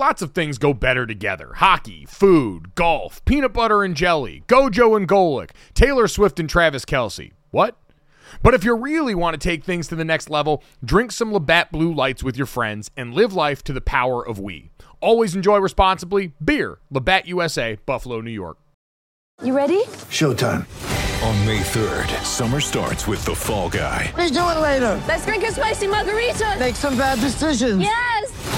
Lots of things go better together hockey, food, golf, peanut butter and jelly, Gojo and Golic, Taylor Swift and Travis Kelce. What? But if you really want to take things to the next level, drink some Labatt Blue Lights with your friends and live life to the power of we. Always enjoy responsibly. Beer, Labatt USA, Buffalo, New York. You ready? Showtime. On May 3rd, summer starts with The Fall Guy. Let's do it later. Let's drink a spicy margarita. Make some bad decisions. Yes.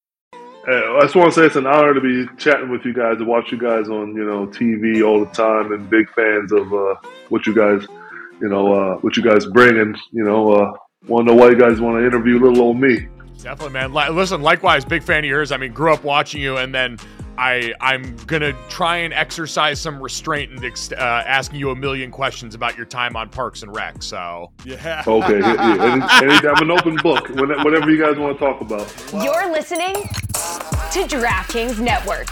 Hey, I just want to say it's an honor to be chatting with you guys, to watch you guys on you know TV all the time, and big fans of uh, what you guys, you know, uh, what you guys bring, and you know, uh, want to know why you guys want to interview little old me. Definitely, man. Li- listen, likewise, big fan of yours. I mean, grew up watching you, and then I I'm gonna try and exercise some restraint and ex- uh, asking you a million questions about your time on Parks and Rec. So Yeah. Okay, yeah, yeah. Any, any, I'm an open book. When- Whatever you guys want to talk about. You're listening to DraftKings Network.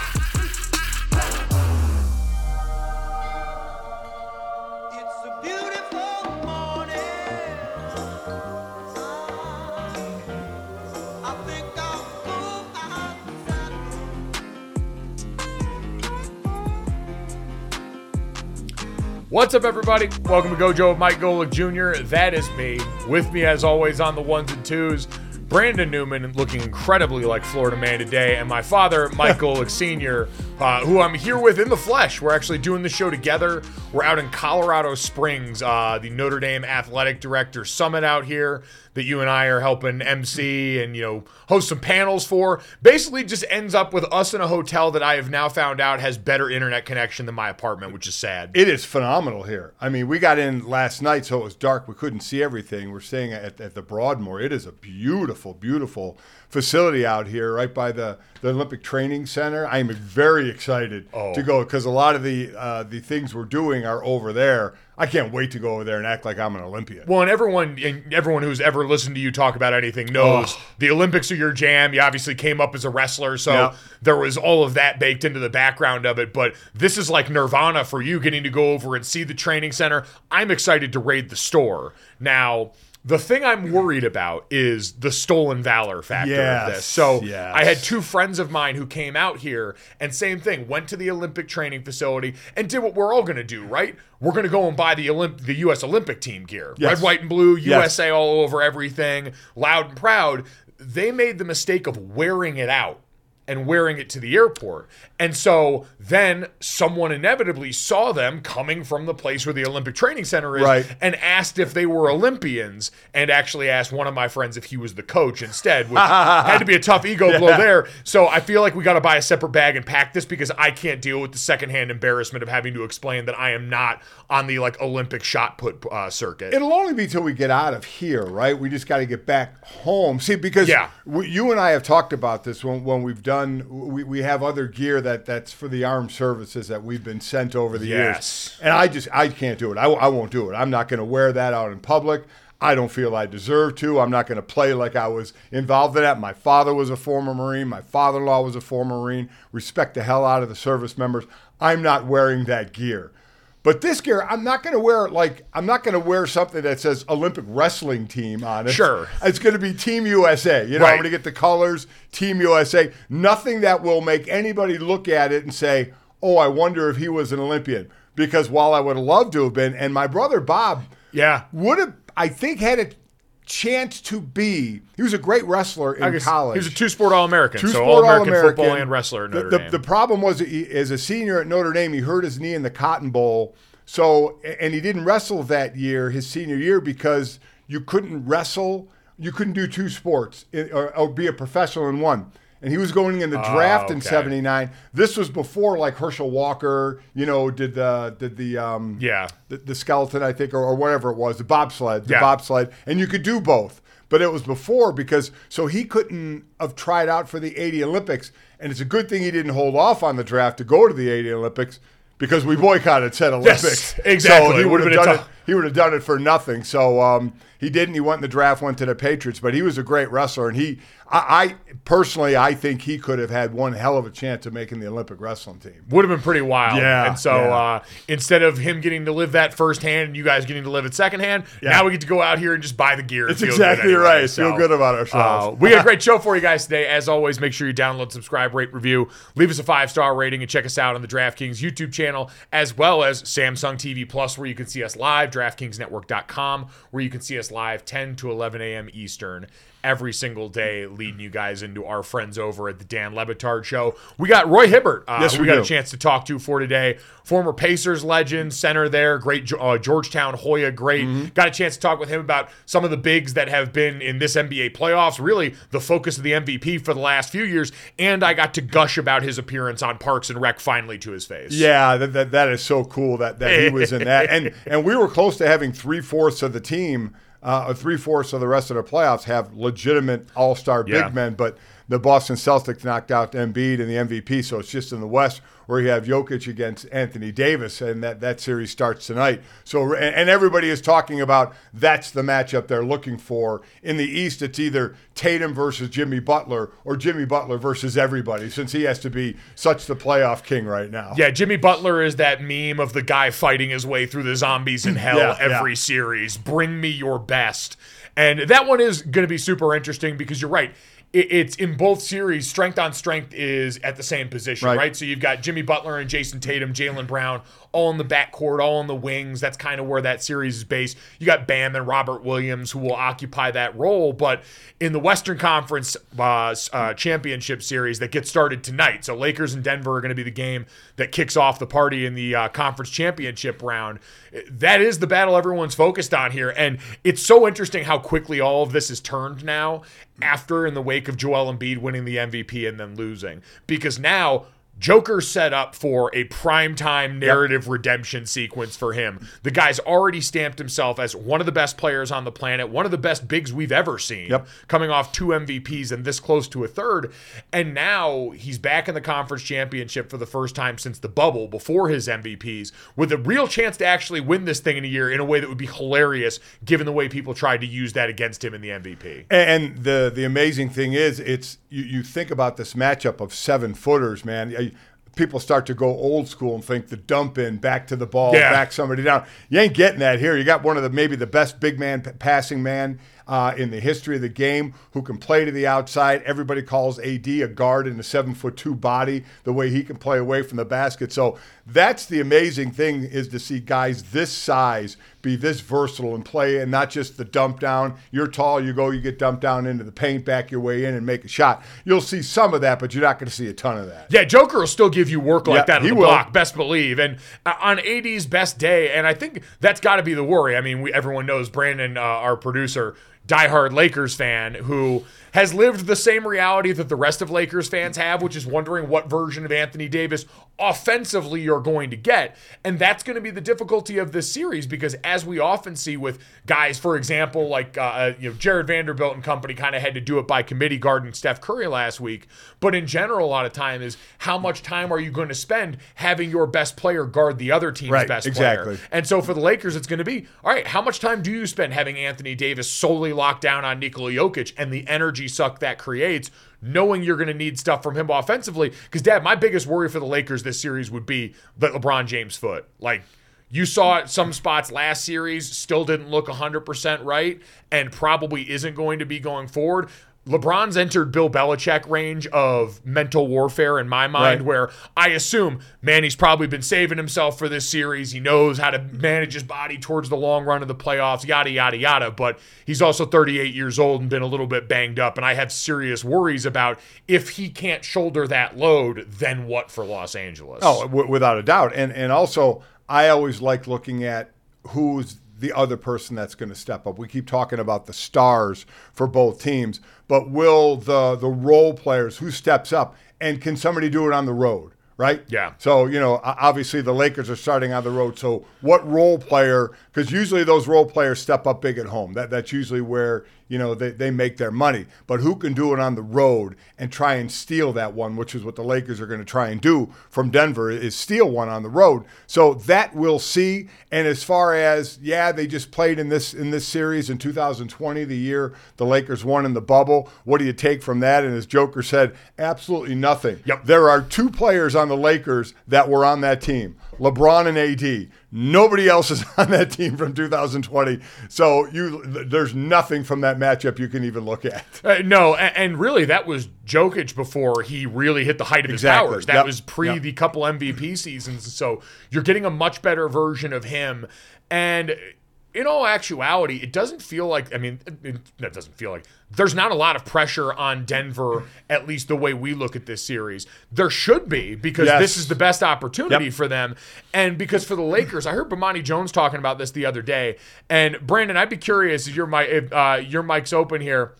What's up, everybody? Welcome to Gojo with Mike Golic Jr. That is me. With me, as always, on the ones and twos, Brandon Newman, looking incredibly like Florida Man today, and my father, Mike Golic Sr., uh, who I'm here with in the flesh. We're actually doing the show together. We're out in Colorado Springs, uh, the Notre Dame Athletic Director Summit out here that you and I are helping MC and, you know, host some panels for. Basically, just ends up with us in a hotel that I have now found out has better internet connection than my apartment, which is sad. It is phenomenal here. I mean, we got in last night, so it was dark. We couldn't see everything. We're staying at, at the Broadmoor. It is a beautiful, beautiful facility out here, right by the, the Olympic Training Center. I am very excited Oh. to go because a lot of the uh, the things we're doing are over there. I can't wait to go over there and act like I'm an Olympian. Well, and everyone and everyone who's ever listened to you talk about anything knows Oh. the Olympics are your jam. You obviously came up as a wrestler, so Yeah. there was all of that baked into the background of it. But this is like nirvana for you getting to go over and see the training center. I'm excited to raid the store. Now, the thing I'm worried about is the stolen valor factor of this. So yes. I had two friends of mine who came out here and same thing, went to the Olympic training facility and did what we're all going to do, right? We're going to go and buy the Olymp- the US Olympic team gear. Yes. Red, white and blue, Yes. USA all over everything, loud and proud. They made the mistake of wearing it out and wearing it to the airport. And so then someone inevitably saw them coming from the place where the Olympic Training Center is Right. and asked if they were Olympians and actually asked one of my friends if he was the coach instead, which had to be a tough ego blow there. So I feel like we got to buy a separate bag and pack this because I can't deal with the secondhand embarrassment of having to explain that I am not on the like Olympic shot put uh, circuit. It'll only be till we get out of here, right? We just got to get back home. See, because Yeah. we, you and I have talked about this when, when we've done. We, we have other gear that that's for the armed services that we've been sent over the Yes. years, and I just I can't do it. I, I won't do it. I'm not going to wear that out in public. I don't feel I deserve to. I'm not going to play like I was involved in that. My father was a former Marine. My father-in-law was a former Marine. Respect the hell out of the service members. I'm not wearing that gear. But this gear, I'm not going to wear like I'm not going to wear something that says Olympic wrestling team on it. Sure. it's going to be Team USA. You know, Right. I'm going to get the colors, Team USA. Nothing that will make anybody look at it and say, "Oh, I wonder if he was an Olympian." Because while I would have loved to have been, and my brother Bob, Yeah. would have, I think, had a chance to be. He was a great wrestler in guess college. He was a two sport All American. Two So sport All American All-American. football and wrestler at The, Notre the, Dame. the problem was that he, as a senior at Notre Dame, he hurt his knee in the Cotton Bowl. So, and he didn't wrestle that year, his senior year, because you couldn't wrestle, you couldn't do two sports or, or be a professional in one. And he was going in the draft in okay. '79. This was before like Herschel Walker, you know, did the did the um, Yeah. the, the skeleton, I think, or, or whatever it was, the bobsled, the Yeah. bobsled, and you could do both. But it was before because so he couldn't have tried out for the 80 Olympics, and it's a good thing he didn't hold off on the draft to go to the 80 Olympics because we boycotted said Olympics. yes, exactly. So he would have done tough- it. He would have done it for nothing. So um, he didn't. He went in the draft, went to the Patriots, but he was a great wrestler, and he, I, I personally, I think he could have had one hell of a chance of making the Olympic wrestling team. would have been pretty wild. Yeah, And so yeah. uh, instead of him getting to live that firsthand and you guys getting to live it secondhand, Yeah. now we get to go out here and just buy the gear. That's exactly anyway. right. So, Feel good about ourselves. uh, we got a great show for you guys today. As always, make sure you download, subscribe, rate, review, leave us a five star rating, and check us out on the DraftKings YouTube channel as well as Samsung TV Plus, where you can see us live, DraftKingsNetwork.com, where you can see us live 10 to 11 a.m. Eastern. Every single day, leading you guys into our friends over at the Dan Le Batard Show. We got Roy Hibbert. Uh, Yes, we we got do. a chance to talk to for today. Former Pacers legend, center there, great uh, Georgetown Hoya, great. Mm-hmm. Got a chance to talk with him about some of the bigs that have been in this NBA playoffs, really the focus of the MVP for the last few years. And I got to gush about his appearance on Parks and Rec finally to his face. Yeah, that, that, that is so cool that, that he was in that. And and we were close to having three fourths of the team, uh, three fourths of the rest of the playoffs have legitimate all star Yeah. big men. But the Boston Celtics knocked out Embiid and the MVP, so it's just in the West where you have Jokic against Anthony Davis, and that, that series starts tonight. So and, everybody is talking about that's the matchup they're looking for. In the East, it's either Tatum versus Jimmy Butler or Jimmy Butler versus everybody, since he has to be such the playoff king right now. Yeah, Jimmy Butler is that meme of the guy fighting his way through the zombies in hell Yeah, every yeah. series. Bring me your best. And that one is going to be super interesting because you're right. It- It's in both series, strength on strength is at the same position, right? Right. So you've got Jimmy Butler and Jayson Tatum, Jaylen Brown, all in the backcourt, all in the wings. That's kind of where that series is based. You got Bam and Robert Williams who will occupy that role. But in the Western Conference uh, uh, Championship Series that gets started tonight, so Lakers and Denver are going to be the game that kicks off the party in the uh, Conference Championship round. That is the battle everyone's focused on here. And it's so interesting how quickly all of this is turned now after in the wake of Joel Embiid winning the MVP and then losing. Because now Joker's set up for a primetime narrative redemption sequence for him. The guy's already stamped himself as one of the best players on the planet, one of the best bigs we've ever seen, Yep. coming off two MVPs and this close to a third. And now he's back in the conference championship for the first time since the bubble before his MVPs, with a real chance to actually win this thing in a year in a way that would be hilarious given the way people tried to use that against him in the MVP. And the the amazing thing is, it's you, you think about this matchup of seven footers, man. People start to go old school and think the dump in, back to the ball, Yeah. back somebody down. You ain't getting that here. You got one of the maybe the best big man p- passing man uh, in the history of the game who can play to the outside. Everybody calls AD a guard in a seven foot two body. The way he can play away from the basket. So that's the amazing thing is to see guys this size be this versatile and play and not just the dump down. You're tall, you go, you get dumped down into the paint, back your way in and make a shot. You'll see some of that, but you're not going to see a ton of that. Yeah, Joker will still give you work like Yeah, that on he the will. block, best believe. And uh, on AD's best day, and I think that's got to be the worry. I mean, we, everyone knows Brandon, uh, our producer, diehard Lakers fan, who has lived the same reality that the rest of Lakers fans have, which is wondering what version of Anthony Davis offensively you're going to get. And that's going to be the difficulty of this series because, as we often see with guys, for example, like uh, you know Jarred Vanderbilt and company, kind of had to do it by committee guarding Steph Curry last week. But in general, a lot of time is how much time are you going to spend having your best player guard the other team's Right, best exactly. player? And so for the Lakers, it's going to be all right. How much time do you spend having Anthony Davis solely locked down on Nikola Jokic and the energy suck that creates? Knowing you're going to need stuff from him offensively, because Dad, my biggest worry for the Lakers this series would be that LeBron James foot. Like You saw some spots last series, still didn't look 100% right, and probably isn't going to be going forward. LeBron's entered Bill Belichick range of mental warfare in my mind, Right. where I assume, man, he's probably been saving himself for this series. He knows how to manage his body towards the long run of the playoffs, yada, yada, yada. But he's also 38 years old and been a little bit banged up. And I have serious worries about if he can't shoulder that load, then what for Los Angeles? Oh, w- without a doubt. And and also, I always like looking at who's the other person that's going to step up. We keep talking about the stars for both teams, but will the the role players who steps up and can somebody do it on the road? Right? Yeah. So, you know, obviously the Lakers are starting on the road. So, what role player, because usually those role players step up big at home. That, that's usually where, you know, they, they make their money. But who can do it on the road and try and steal that one, which is what the Lakers are going to try and do from Denver, is steal one on the road. So that we'll see. And as far as, yeah, they just played in this in this series in 2020, the year the Lakers won in the bubble. What do you take from that? And as Joker said, absolutely nothing. Yep. There are two players on the Lakers that were on that team LeBron and AD. Nobody else is on that team from 2020. So you, there's nothing from that matchup you can even look at. Uh, no, and, and really, that was Jokic before he really hit the height of his Exactly. powers. That Yep. was pre Yep. the couple MVP seasons. So you're getting a much better version of him. And in all actuality, it doesn't feel like, I mean, that doesn't feel like there's not a lot of pressure on Denver, at least the way we look at this series. There should be because Yes. this is the best opportunity Yep. for them. And because for the Lakers, I heard Bomani Jones talking about this the other day. And Brandon, I'd be curious if your mic, if uh, your mic's open here.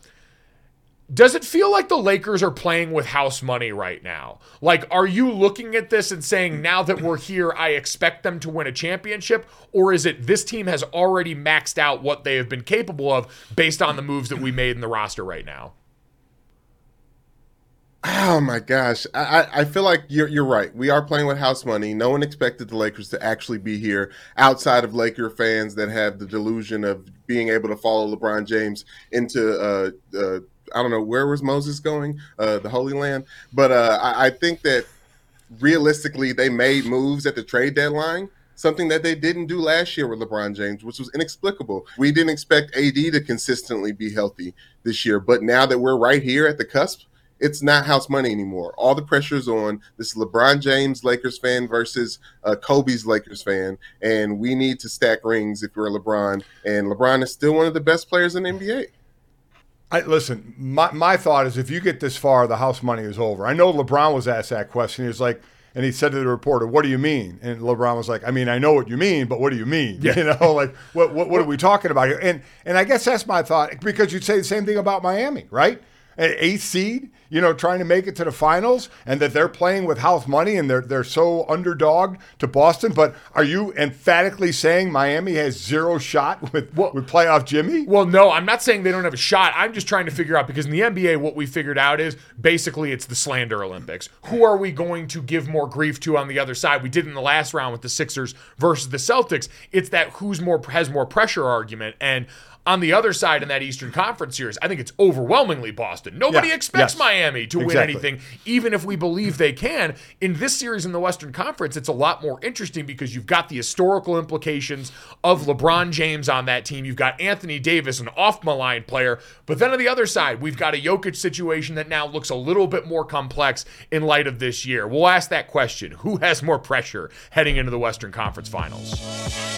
Does it feel like the Lakers are playing with house money right now? Like, are you looking at this and saying, now that we're here, I expect them to win a championship? Or is it this team has already maxed out what they have been capable of based on the moves that we made in the roster right now? Oh my gosh, I, I- feel like you're you're right. We are playing with house money. No one expected the Lakers to actually be here outside of Laker fans that have the delusion of being able to follow LeBron James into uh, uh, I don't know where was Moses going, uh, the Holy Land. But uh, I, I think that realistically, they made moves at the trade deadline. Something that they didn't do last year with LeBron James, which was inexplicable. We didn't expect AD to consistently be healthy this year, but now that we're right here at the cusp, it's not house money anymore. All the pressure is on this LeBron James Lakers fan versus uh, Kobe's Lakers fan, and we need to stack rings if we're LeBron. And LeBron is still one of the best players in the NBA. I, listen, my, my thought is if you get this far, the house money is over. I know LeBron was asked that question. He was like, and he said to the reporter, "What do you mean?" And LeBron was like, "I mean, I know what you mean, but what do you mean? Yeah. You know, like what, what what are we talking about here?" And and I guess that's my thought because you'd say the same thing about Miami, right? An eighth seed, you know, trying to make it to the finals, and that they're playing with house money and they're they're so underdog to Boston. But are you emphatically saying Miami has zero shot with with playoff Jimmy? Well, no, I'm not saying they don't have a shot. I'm just trying to figure out because in the NBA, what we figured out is basically it's the slander Olympics. Who are we going to give more grief to on the other side? We did in the last round with the Sixers versus the Celtics. It's that who's more has more pressure argument. And on the other side in that Eastern Conference series, I think it's overwhelmingly Boston. Nobody Yeah, expects yes. Miami to win anything, even if we believe they can. In this series in the Western Conference, it's a lot more interesting because you've got the historical implications of LeBron James on that team. You've got Anthony Davis, an off maligned player. But then on the other side, we've got a Jokic situation that now looks a little bit more complex in light of this year. We'll ask that question Who has more pressure heading into the Western Conference Finals?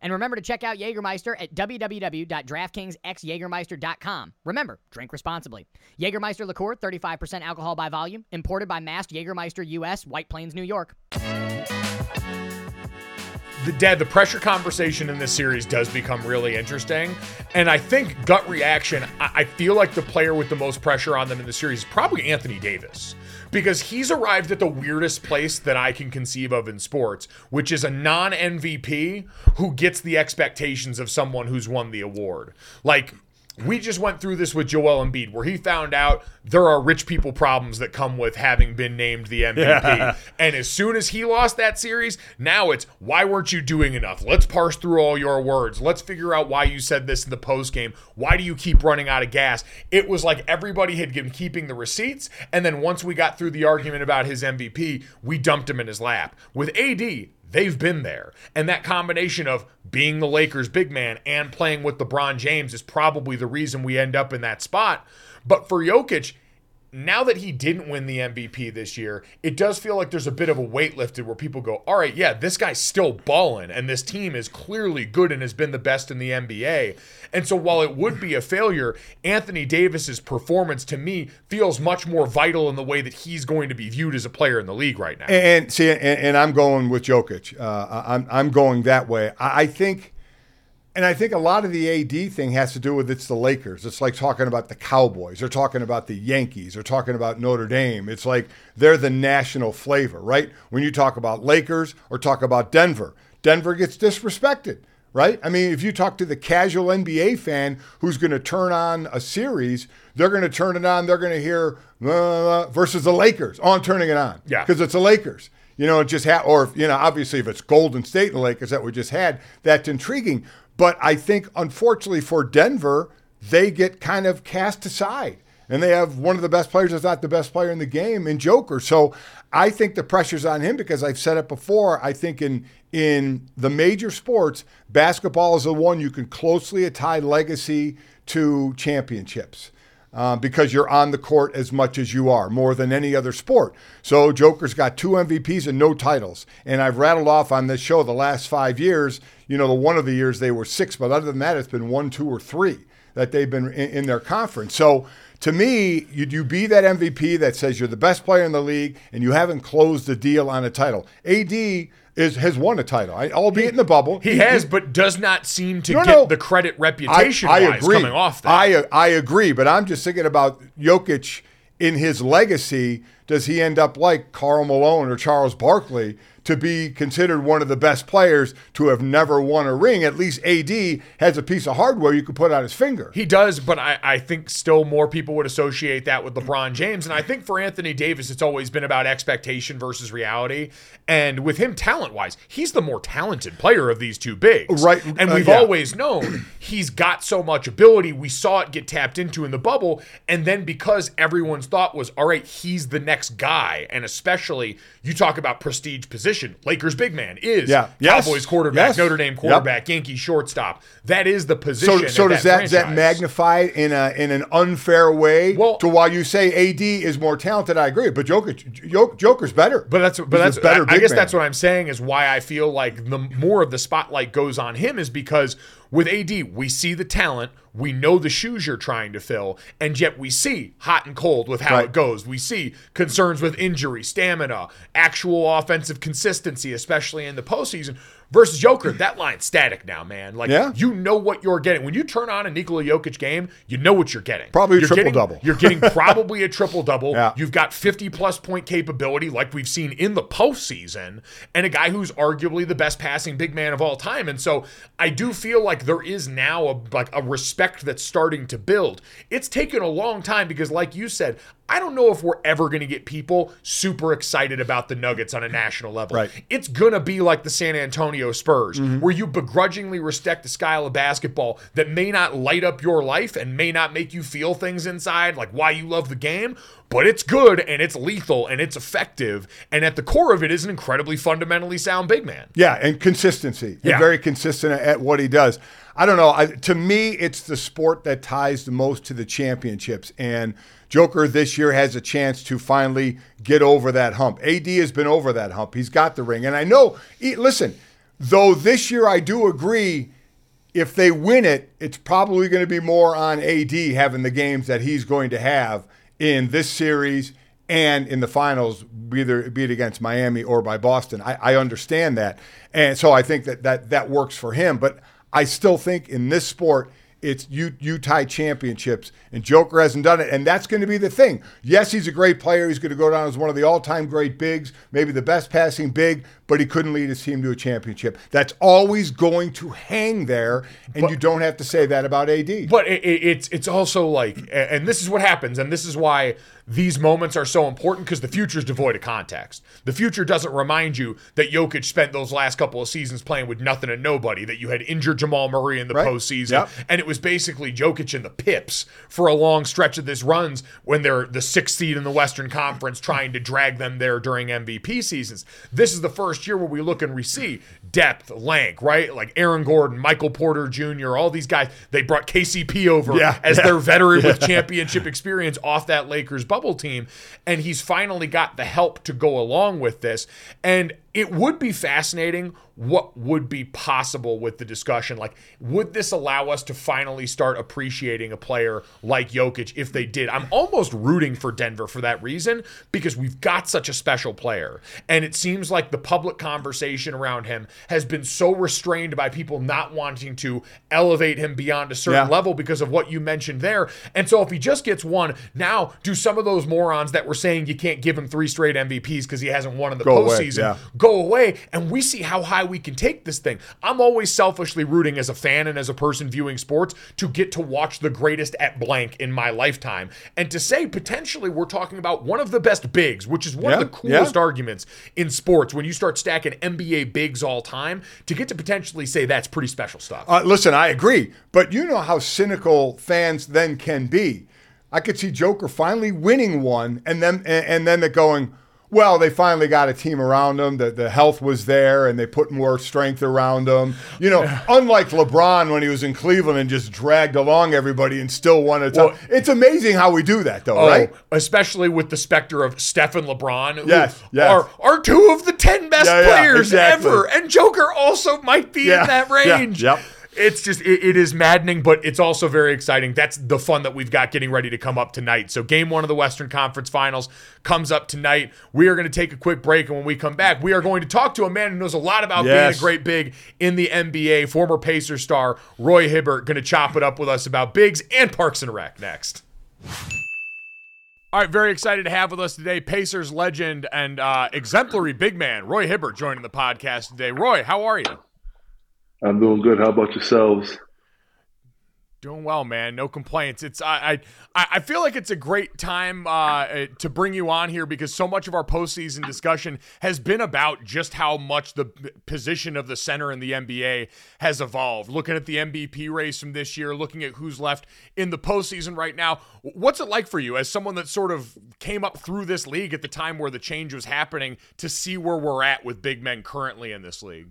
And remember to check out Jägermeister at www.draftkingsxjagermeister.com. Remember, drink responsibly. Jägermeister liqueur, 35% alcohol by volume, imported by Mast Jägermeister US, White Plains, New York. the dead the pressure conversation in this series does become really interesting and i think gut reaction I, I, feel like the player with the most pressure on them in the series is probably anthony davis because he's arrived at the weirdest place that i can conceive of in sports which is a non-mvp who gets the expectations of someone who's won the award. Like we just went through this with Joel Embiid, where he found out there are rich people problems that come with having been named the MVP. Yeah. And as soon as he lost that series, now it's why weren't you doing enough? Let's parse through all your words. Let's figure out why you said this in the post game. Why do you keep running out of gas? It was like everybody had been keeping the receipts, and then once we got through the argument about his MVP, we dumped him in his lap. With AD, They've been there. And that combination of being the Lakers' big man and playing with LeBron James is probably the reason we end up in that spot. But for Jokic, now that he didn't win the MVP this year, it does feel like there's a bit of a weight lifted where people go, all right, yeah, this guy's still balling, and this team is clearly good and has been the best in the NBA. And so while it would be a failure, Anthony Davis's performance to me feels much more vital in the way that he's going to be viewed as a player in the league right now. And, see, and, and I'm going with Jokic. Uh, I'm, I'm going that way. I think and I think a lot of the AD thing has to do with it's the Lakers. It's like talking about the Cowboys. They're talking about the Yankees. They're talking about Notre Dame. It's like they're the national flavor, right? When you talk about Lakers or talk about Denver, Denver gets disrespected, right? I mean, if you talk to the casual NBA fan who's going to turn on a series, they're going to turn it on. They're going to hear uh, versus the Lakers. Oh, I'm turning it on. Yeah. Because it's the Lakers. You know, it just ha- or you know, obviously if it's Golden State and the Lakers that we just had, that's intriguing. But I think, unfortunately for Denver, they get kind of cast aside. And they have one of the best players, if not the best player in the game, in Joker. So I think the pressure's on him because I've said it before. I think in in the major sports, basketball is the one you can closely tie legacy to championships. Uh, because you're on the court as much as you are, more than any other sport. So Joker's got two MVPs and no titles. And I've rattled off on this show the last five years. You know, the one of the years they were six, but other than that, it's been one, two, or three that they've been in, in their conference. So to me, you, you be that MVP that says you're the best player in the league and you haven't closed the deal on a title. AD is has won a title, I, albeit he, in the bubble. He, he has, he, but does not seem to no, get no. the credit reputation I, I agree. coming off that. I I agree, but I'm just thinking about Jokic in his legacy. Does he end up like Karl Malone or Charles Barkley? To be considered one of the best players to have never won a ring. At least AD has a piece of hardware you can put on his finger. He does, but I, I think still more people would associate that with LeBron James. And I think for Anthony Davis, it's always been about expectation versus reality. And with him, talent wise, he's the more talented player of these two bigs. Right. And we've uh, yeah. always known he's got so much ability. We saw it get tapped into in the bubble. And then because everyone's thought was, all right, he's the next guy. And especially you talk about prestige position. Lakers big man is yeah. Cowboys quarterback, yes. Notre Dame quarterback, yep. Yankees shortstop. That is the position. So, so does that, that, that magnify in a in an unfair way well, to why you say AD is more talented? I agree, but Joker Joker's better. But that's but that's better. I, I guess man. that's what I'm saying is why I feel like the more of the spotlight goes on him is because with AD, we see the talent, we know the shoes you're trying to fill, and yet we see hot and cold with how right. it goes. We see concerns with injury, stamina, actual offensive consistency, especially in the postseason. Versus Joker, that line's static now, man. Like yeah. you know what you're getting. When you turn on a Nikola Jokic game, you know what you're getting. Probably a triple getting, double. You're getting probably a triple double. Yeah. You've got 50 plus point capability, like we've seen in the postseason, and a guy who's arguably the best passing big man of all time. And so I do feel like there is now a like a respect that's starting to build. It's taken a long time because, like you said, I don't know if we're ever going to get people super excited about the Nuggets on a national level. Right. It's going to be like the San Antonio Spurs, mm-hmm. where you begrudgingly respect the style of basketball that may not light up your life and may not make you feel things inside, like why you love the game, but it's good and it's lethal and it's effective. And at the core of it is an incredibly fundamentally sound big man. Yeah, and consistency. Yeah. And very consistent at what he does. I don't know. I, to me, it's the sport that ties the most to the championships. And Joker this year has a chance to finally get over that hump. AD has been over that hump. He's got the ring. And I know, listen, though this year I do agree if they win it, it's probably going to be more on AD having the games that he's going to have in this series and in the finals, either be it against Miami or by Boston. I, I understand that, and so I think that, that that works for him. But I still think in this sport, it's you tie championships, and Joker hasn't done it, and that's going to be the thing. Yes, he's a great player. He's going to go down as one of the all-time great bigs, maybe the best passing big, but he couldn't lead his team to a championship. That's always going to hang there, and you don't have to say that about AD. But it, it, it's it's also like, and this is what happens, and this is why these moments are so important because the future is devoid of context. The future doesn't remind you that Jokic spent those last couple of seasons playing with nothing and nobody, that you had injured Jamal Murray in the Right. postseason, Yep. and it was basically Jokic and the Pips for a long stretch of this runs when they're the sixth seed in the Western Conference trying to drag them there during MVP seasons. This is the first year where we look and we see depth, length, right? Like Aaron Gordon, Michael Porter Jr., all these guys. They brought KCP over Yeah, as yeah. their veteran with championship experience off that Lakers bubble team. And he's finally got the help to go along with this. And it would be fascinating what would be possible with the discussion. Like, would this allow us to finally start appreciating a player like Jokic if they did? I'm almost rooting for Denver for that reason because we've got such a special player. And it seems like the public conversation around him has been so restrained by people not wanting to elevate him beyond a certain Yeah. level because of what you mentioned there. And so if he just gets one, now do some of those morons that were saying you can't give him three straight MVPs because he hasn't won in the Go postseason yeah. go away and we see how high we can take this thing. I'm always selfishly rooting as a fan and as a person viewing sports to get to watch the greatest at blank in my lifetime. And to say potentially we're talking about one of the best bigs, which is one Yeah, of the coolest yeah. arguments in sports when you start stacking NBA bigs all time, to get to potentially say that's pretty special stuff. Uh, listen, I agree, but you know how cynical fans then can be. I could see Joker finally winning one, and then and, and then they're going, well, they finally got a team around them. The the health was there, and they put more strength around them. You know, unlike LeBron when he was in Cleveland and just dragged along everybody and still won a Well- title. it's amazing how we do that, though, Oh, right? especially with the specter of Steph and LeBron, who Yes, yes. are are two of the ten best Yeah, yeah, players exactly. ever, and Joker also might be Yeah, in that yeah, range. yep. It's just it, it is maddening, but it's also very exciting. That's the fun that we've got getting ready to come up tonight. So game one of the Western Conference Finals comes up tonight. We are going to take a quick break, and when we come back, we are going to talk to a man who knows a lot about being a great big in the NBA. Former Pacer star Roy Hibbert going to chop it up with us about bigs and Parks and Rec next. All right, very excited to have with us today Pacers legend and uh, exemplary big man Roy Hibbert joining the podcast today. Roy, how are you? I'm doing good. How about yourselves? Doing well, man. No complaints. It's I I, I feel like it's a great time uh, to bring you on here because so much of our postseason discussion has been about just how much the position of the center in the NBA has evolved. Looking at the MVP race from this year, looking at who's left in the postseason right now. What's it like for you as someone that sort of came up through this league at the time where the change was happening to see where we're at with big men currently in this league?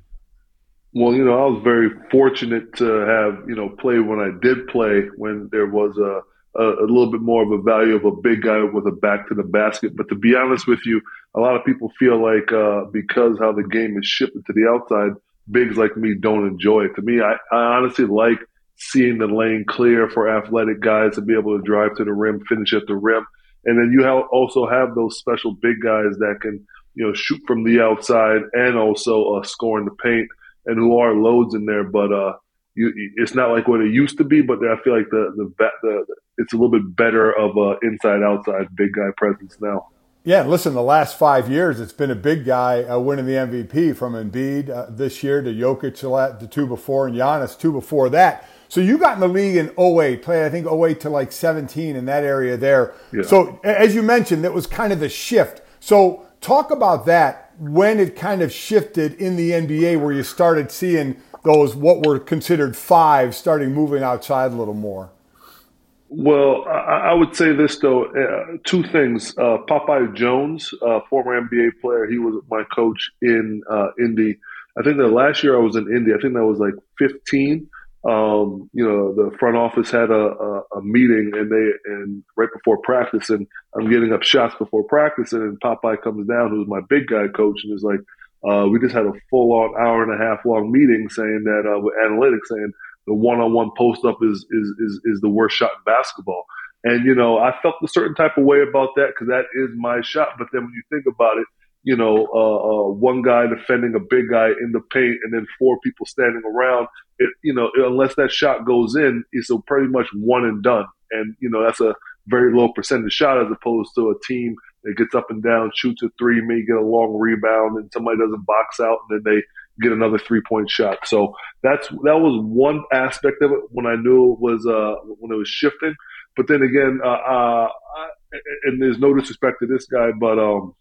Well, you know, I was very fortunate to have, you know, play when I did play when there was a, a, a little bit more of a value of a big guy with a back to the basket. But to be honest with you, a lot of people feel like uh, because how the game is shifted to the outside, bigs like me don't enjoy it. To me, I, I honestly like seeing the lane clear for athletic guys to be able to drive to the rim, finish at the rim. And then you also have those special big guys that can, you know, shoot from the outside and also uh, score in the paint and who are loads in there, but uh, you, it's not like what it used to be. But I feel like the the, the it's a little bit better of a inside outside big guy presence now. Yeah, listen, the last five years, it's been a big guy uh, winning the MVP from Embiid uh, this year to Jokic the two before and Giannis two before that. So you got in the league in 08, played I think 08 to like 17 in that area there. Yeah. So as you mentioned, that was kind of the shift. So talk about that when it kind of shifted in the NBA where you started seeing those what were considered five starting moving outside a little more. Well, I, I would say this though: uh, two things. Uh, Popeye Jones, uh, former NBA player, he was my coach in uh, Indy. I think the last year I was in Indy, I think that was like 15 um, you know, the front office had a, a, a, meeting and they and right before practice, and I'm getting up shots before practice, and Popeye comes down, who's my big guy coach, and is like, uh, we just had a full on hour and a half long meeting saying that uh, with analytics saying the one on one post up is, is is is the worst shot in basketball. And you know, I felt a certain type of way about that because that is my shot. But then when you think about it, you know, uh, uh, one guy defending a big guy in the paint and then four people standing around. It, you know, unless that shot goes in, it's a pretty much one and done. And, you know, that's a very low percentage shot as opposed to a team that gets up and down, shoots a three, may get a long rebound, and somebody doesn't box out, and then they get another three point shot. So that's that was one aspect of it when I knew it was uh, when it was shifting. But then again, uh, uh, and there's no disrespect to this guy, but um,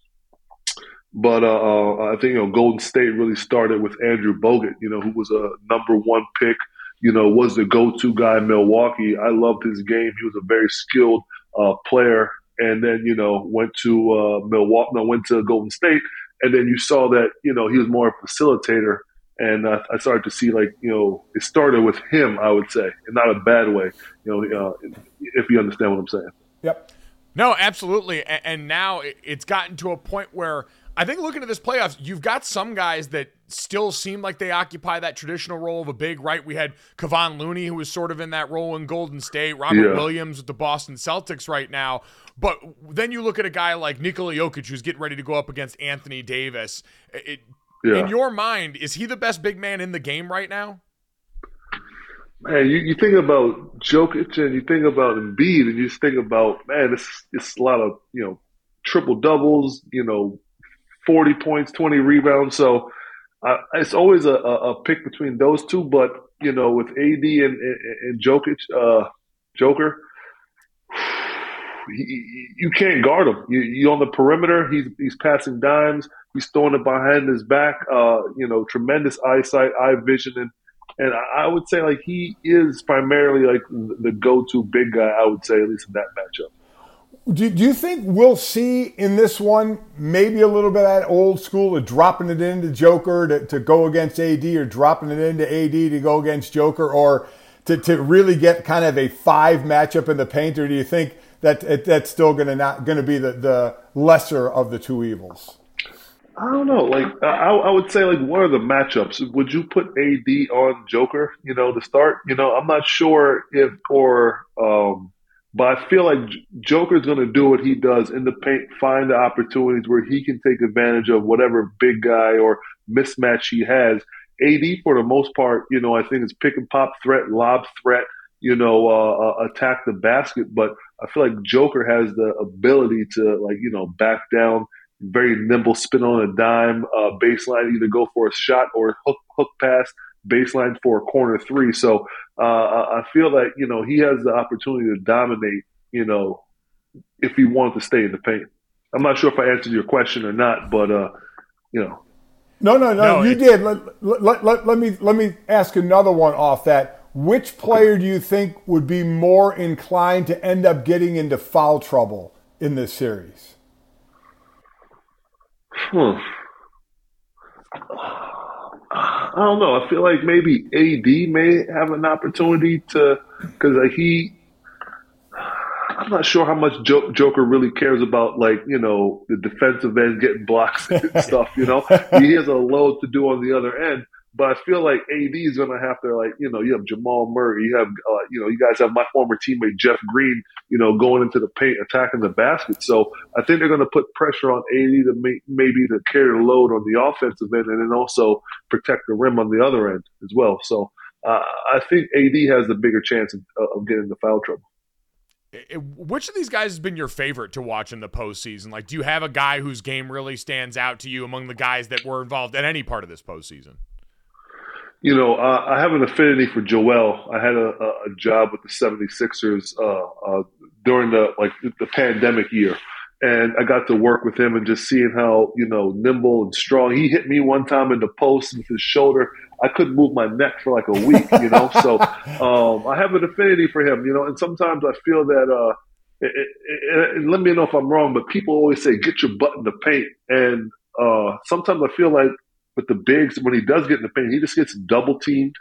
but uh, uh, I think you know Golden State really started with Andrew Bogut, you know, who was a number one pick. You know, was the go-to guy in Milwaukee. I loved his game. He was a very skilled uh, player, and then you know went to uh, Milwaukee, no, went to Golden State, and then you saw that you know he was more a facilitator. And uh, I started to see like you know it started with him, I would say, in not a bad way. You know, uh, if you understand what I'm saying. Yep. No, absolutely. And now it's gotten to a point where I think looking at this playoffs, you've got some guys that still seem like they occupy that traditional role of a big, right? We had Kevon Looney, who was sort of in that role in Golden State, Robert yeah. Williams with the Boston Celtics right now. But then you look at a guy like Nikola Jokic, who's getting ready to go up against Anthony Davis. It, yeah. In your mind, is he the best big man in the game right now? Man, you, you think about Jokic and you think about Embiid and you just think about, man, it's, it's a lot of, you know, triple doubles, you know, 40 points, 20 rebounds. So uh, it's always a, a, pick between those two. But, you know, with AD and, and, and Jokic, uh, Joker, he, you can't guard him. You, you on the perimeter. He's he's passing dimes. He's throwing it behind his back. Uh, you know, tremendous eyesight, eye vision, and and I would say like he is primarily like the go-to big guy. I would say at least in that matchup. Do, do you think we'll see in this one maybe a little bit of that old school of dropping it into Joker to, to go against AD or dropping it into AD to go against Joker or to, to really get kind of a five matchup in the paint? Or do you think that that's still going to not going to be the, the lesser of the two evils? I don't know. Like I, I would say, like what are the matchups? Would you put AD on Joker? You know, to start. You know, I'm not sure if or um, but I feel like Joker's going to do what he does in the paint, find the opportunities where he can take advantage of whatever big guy or mismatch he has. AD, for the most part, you know, I think it's pick and pop threat, lob threat, you know, uh, uh, attack the basket. But I feel like Joker has the ability to, like, you know, back down, very nimble, spin on a dime, uh, baseline, either go for a shot or hook, hook pass baseline for a corner three. So uh, I feel that you know he has the opportunity to dominate. You know, if he wanted to stay in the paint. I'm not sure if I answered your question or not, but uh, you know. No, no, no, no you did. Let, let, let, let, me let me ask another one off that. Which player do you think would be more inclined to end up getting into foul trouble in this series? Hmm. I don't know. I feel like maybe AD may have an opportunity to because like he. I'm not sure how much Joker really cares about, like you know, the defensive end getting blocks and stuff. You know, he has a load to do on the other end. But I feel like AD is going to have to like you know you have Jamal Murray, you have uh, you know you guys have my former teammate Jeff Green, you know going into the paint attacking the basket. So I think they're going to put pressure on AD to make, maybe to carry the load on the offensive end and then also protect the rim on the other end as well. So uh, I think AD has the bigger chance of, of getting the foul trouble. which of these guys has been your favorite to watch in the postseason? Like, do you have a guy whose game really stands out to you among the guys that were involved in any part of this postseason? You know, uh, I have an affinity for Joel. I had a, a job with the 76ers uh, uh, during the like the pandemic year, and I got to work with him and just seeing how you know nimble and strong. He hit me one time in the post with his shoulder. I couldn't move my neck for like a week, you know. so um, I have an affinity for him, you know. And sometimes I feel that. Uh, it, it, it, let me know if I'm wrong, but people always say get your butt in the paint, and uh, sometimes I feel like with the bigs, when he does get in the paint, he just gets double teamed,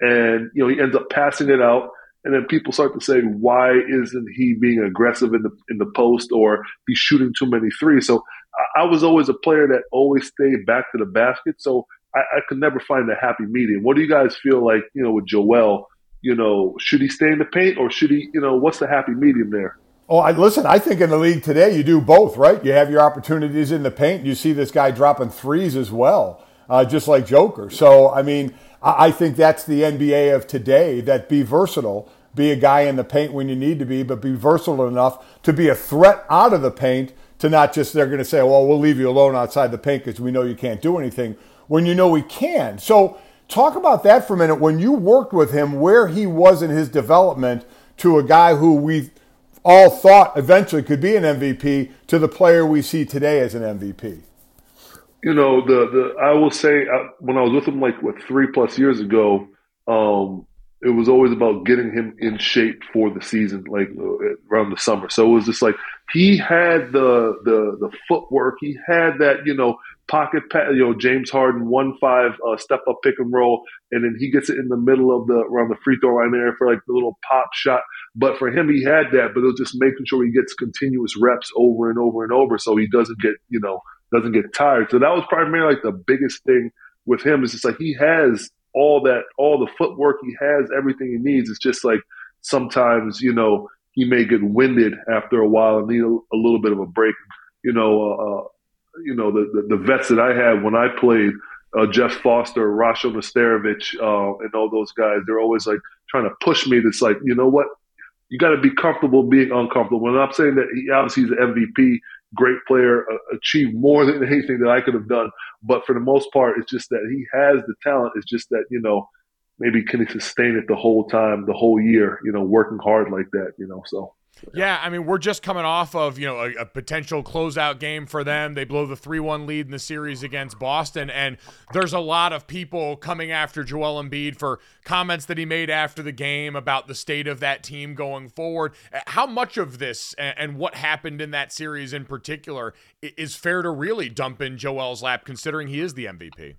and you know he ends up passing it out, and then people start to say, why isn't he being aggressive in the in the post or he's shooting too many threes? So I, I was always a player that always stayed back to the basket, so I, I could never find a happy medium. What do you guys feel like? You know, with Joel, you know, should he stay in the paint or should he? You know, what's the happy medium there? Oh, I, listen, I think in the league today, you do both, right? You have your opportunities in the paint. You see this guy dropping threes as well, uh, just like Joker. So, I mean, I, I think that's the NBA of today that be versatile, be a guy in the paint when you need to be, but be versatile enough to be a threat out of the paint to not just, they're going to say, well, we'll leave you alone outside the paint because we know you can't do anything when you know we can. So, talk about that for a minute. When you worked with him, where he was in his development to a guy who we all thought eventually could be an MVP to the player we see today as an MVP? You know, the the I will say uh, when I was with him like what three plus years ago, um, it was always about getting him in shape for the season, like uh, around the summer. So it was just like he had the the the footwork, he had that you know pocket pass, you know James Harden one five uh, step up pick and roll, and then he gets it in the middle of the around the free throw line there for like the little pop shot. But for him, he had that, but it was just making sure he gets continuous reps over and over and over, so he doesn't get you know doesn't get tired. So that was primarily like the biggest thing with him is just like he has all that, all the footwork, he has everything he needs. It's just like sometimes, you know, he may get winded after a while and need a, a little bit of a break. You know, uh, uh you know the, the, the vets that I had when I played, uh, Jeff Foster, Rasho Nesterovic, uh, and all those guys. They're always like trying to push me. That's like, you know what? You got to be comfortable being uncomfortable. And I'm saying that he obviously he's an MVP great player, uh, achieved more than anything that I could have done. But for the most part, it's just that he has the talent. It's just that, you know, maybe can he sustain it the whole time, the whole year, you know, working hard like that, you know, so. Yeah, I mean, we're just coming off of, you know, a, a, potential closeout game for them. They blow the 3-1 lead in the series against Boston and there's a lot of people coming after Joel Embiid for comments that he made after the game about the state of that team going forward. Uh, how much of this and, and what happened in that series in particular is fair to really dump in Joel's lap considering he is the MVP?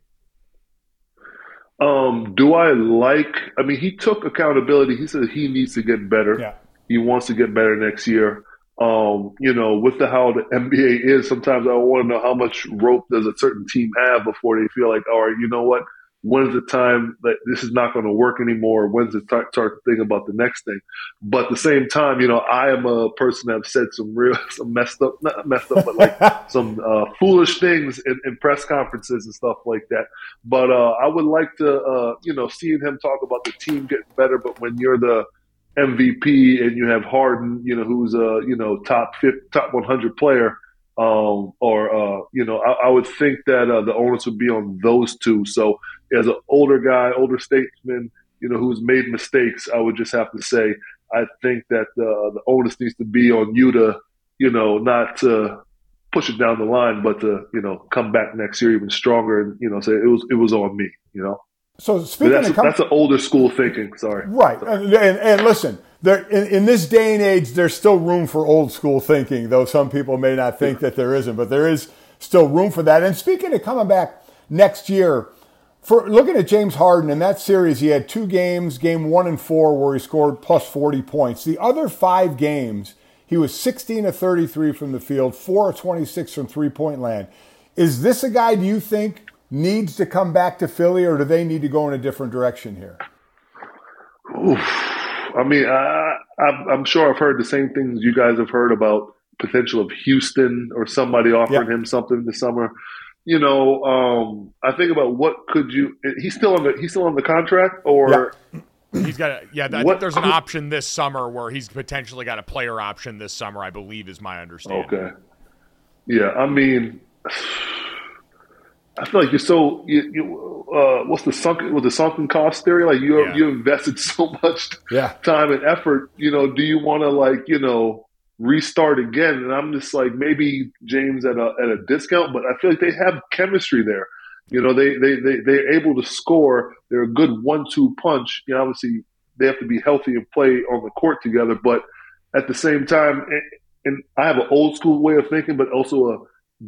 Um, do I like I mean he took accountability. He said he needs to get better. Yeah he wants to get better next year. Um, you know, with the how the NBA is, sometimes I want to know how much rope does a certain team have before they feel like, all right, you know what? When's the time that this is not going to work anymore? When's the start, start to think about the next thing? But at the same time, you know, I am a person that have said some real, some messed up, not messed up, but like some uh, foolish things in, in, press conferences and stuff like that. But uh, I would like to, uh, you know, seeing him talk about the team getting better. But when you're the MVP and you have Harden, you know, who's a you know top 50, top 100 player, um, or uh, you know, I, I, would think that uh, the onus would be on those two. So as an older guy, older statesman, you know, who's made mistakes, I would just have to say I think that uh, the onus needs to be on you to, you know, not to push it down the line, but to you know come back next year even stronger and you know say it was it was on me, you know. So speaking that's, of com- that's an older school thinking. Sorry. Right, and, and, and listen, there in, in, this day and age, there's still room for old school thinking, though some people may not think that there isn't, but there is still room for that. And speaking of coming back next year, for looking at James Harden in that series, he had two games, game one and four, where he scored plus 40 points. The other five games, he was 16 of 33 from the field, four of 26 from three point land. Is this a guy, do you think, needs to come back to Philly, or do they need to go in a different direction here? Oof. I mean, I, am sure I've heard the same things you guys have heard about potential of Houston or somebody offering him something this summer. You know, um, I think about what could you? He's still on the he's still on the contract, or He's got a, yeah. I What think there's an option this summer where he's potentially got a player option this summer. I believe is my understanding. Okay. Yeah, I mean, I feel like you're so you, you uh, what's the sunken with the sunken cost theory? Like you Yeah. you invested so much Yeah. time and effort. You know, do you want to like you know restart again? And I'm just like maybe James at a at a discount, but I feel like they have chemistry there. You know, they they they they're able to score. They're a good one-two punch. You know, obviously they have to be healthy and play on the court together, but at the same time, and, and I have an old school way of thinking, but also a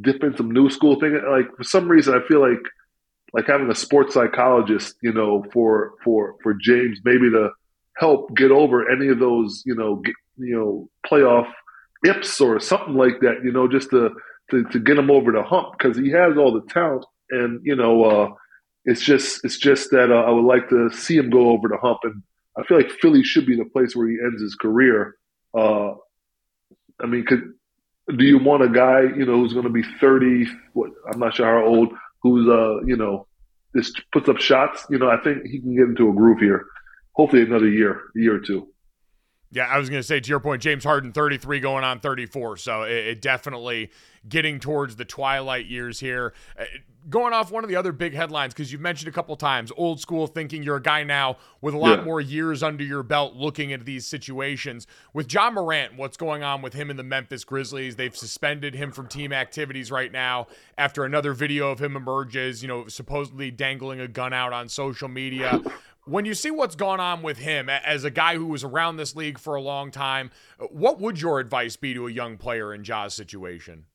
dip in some new school thing. Like for some reason, I feel like like having a sports psychologist, you know, for for for James maybe to help get over any of those, you know, get, you know, playoff ips or something like that, you know, just to to, to get him over the hump because he has all the talent, and you know, uh, it's just it's just that uh, I would like to see him go over the hump, and I feel like Philly should be the place where he ends his career. Uh, I mean, could do you want a guy, you know, who's going to be 30, what, I'm not sure how old, who's, uh, you know, just puts up shots? You know, I think he can get into a groove here. Hopefully another year, a year or two. Yeah, I was going to say to your point, James Harden, 33 going on 34. So it, it definitely getting towards the twilight years here. Uh, going off one of the other big headlines, because you've mentioned a couple times, old school thinking you're a guy now with a lot Yeah. more years under your belt looking at these situations. With Ja Morant, what's going on with him and the Memphis Grizzlies? They've suspended him from team activities right now after another video of him emerges, you know, supposedly dangling a gun out on social media. When you see what's gone on with him as a guy who was around this league for a long time, what would your advice be to a young player in Ja's situation?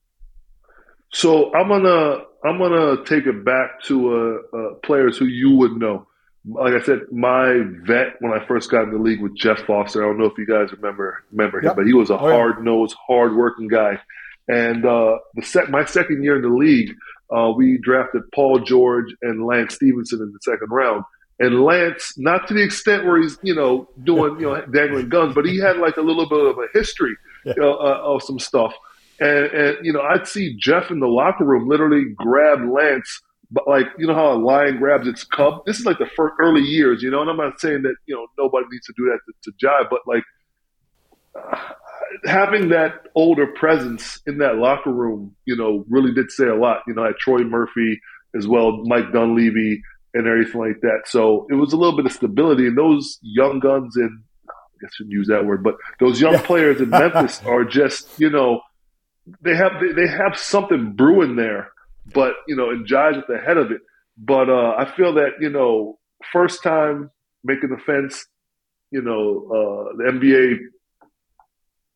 So I'm gonna I'm gonna take it back to uh, uh, players who you would know. Like I said, my vet when I first got in the league with Jeff Foster. I don't know if you guys remember remember him, Yep. but he was a Oh, yeah. hard nosed, hard working guy. And uh, the sec- my second year in the league, uh, we drafted Paul George and Lance Stephenson in the second round. And Lance, not to the extent where he's you know doing you know dangling guns, but he had like a little bit of a history know, uh, of some stuff. And, and you know, I'd see Jeff in the locker room literally grab Lance, but like you know how a lion grabs its cub. This is like the first early years, you know. And I'm not saying that you know nobody needs to do that to, to jive, but like uh, having that older presence in that locker room, you know, really did say a lot. You know, I had Troy Murphy as well, Mike Dunleavy, and everything like that. So it was a little bit of stability, and those young guns and I guess I shouldn't use that word, but those young players in Memphis are just you know they have they, they have something brewing there, but you know, and Ja's at the head of it. But uh, I feel that you know, first time making the fence, you know, uh, the NBA,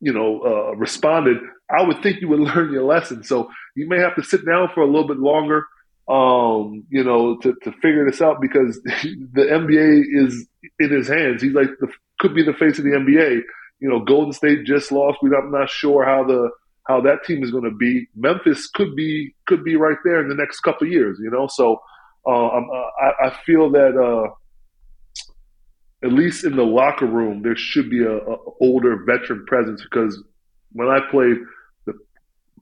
you know, uh, responded. I would think you would learn your lesson. So you may have to sit down for a little bit longer, um, you know, to, to figure this out because the NBA is in his hands. He's like the could be the face of the NBA. You know, Golden State just lost. We I'm not sure how the how that team is going to be. Memphis could be could be right there in the next couple years. You know, so uh, uh, I, I feel that uh, at least in the locker room there should be a, a older veteran presence because when I played, the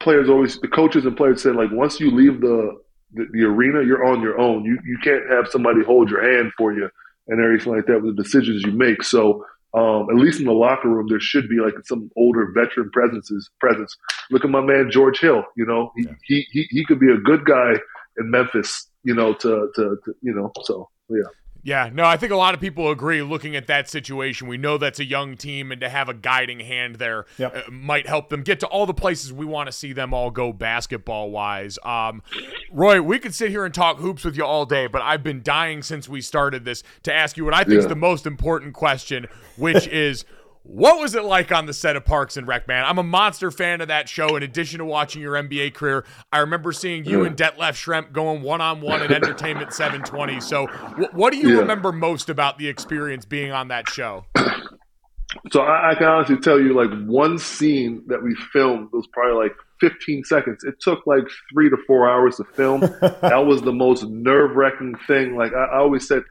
players always the coaches and players said like once you leave the the, the arena, you're on your own. You you can't have somebody hold your hand for you and everything like that with the decisions you make. So um, at least in the locker room, there should be like some older veteran presences. Presence. Look at my man George Hill. You know, he, he he he could be a good guy in Memphis. You know, to to, to you know. So yeah. Yeah, no, I think a lot of people agree looking at that situation. We know that's a young team, and to have a guiding hand there Yep. uh, might help them get to all the places we want to see them all go basketball wise. Um, Roy, we could sit here and talk hoops with you all day, but I've been dying since we started this to ask you what I think is the most important question, which is. What was it like on the set of Parks and Rec, man? I'm a monster fan of that show. In addition to watching your NBA career, I remember seeing you and Detlef Schrempf going one on one at Entertainment 720. So, wh- what do you Yeah. remember most about the experience being on that show? So I, I can honestly tell you, like one scene that we filmed was probably like 15 seconds. It took like three to four hours to film. that was the most nerve wracking thing. Like I, I always said,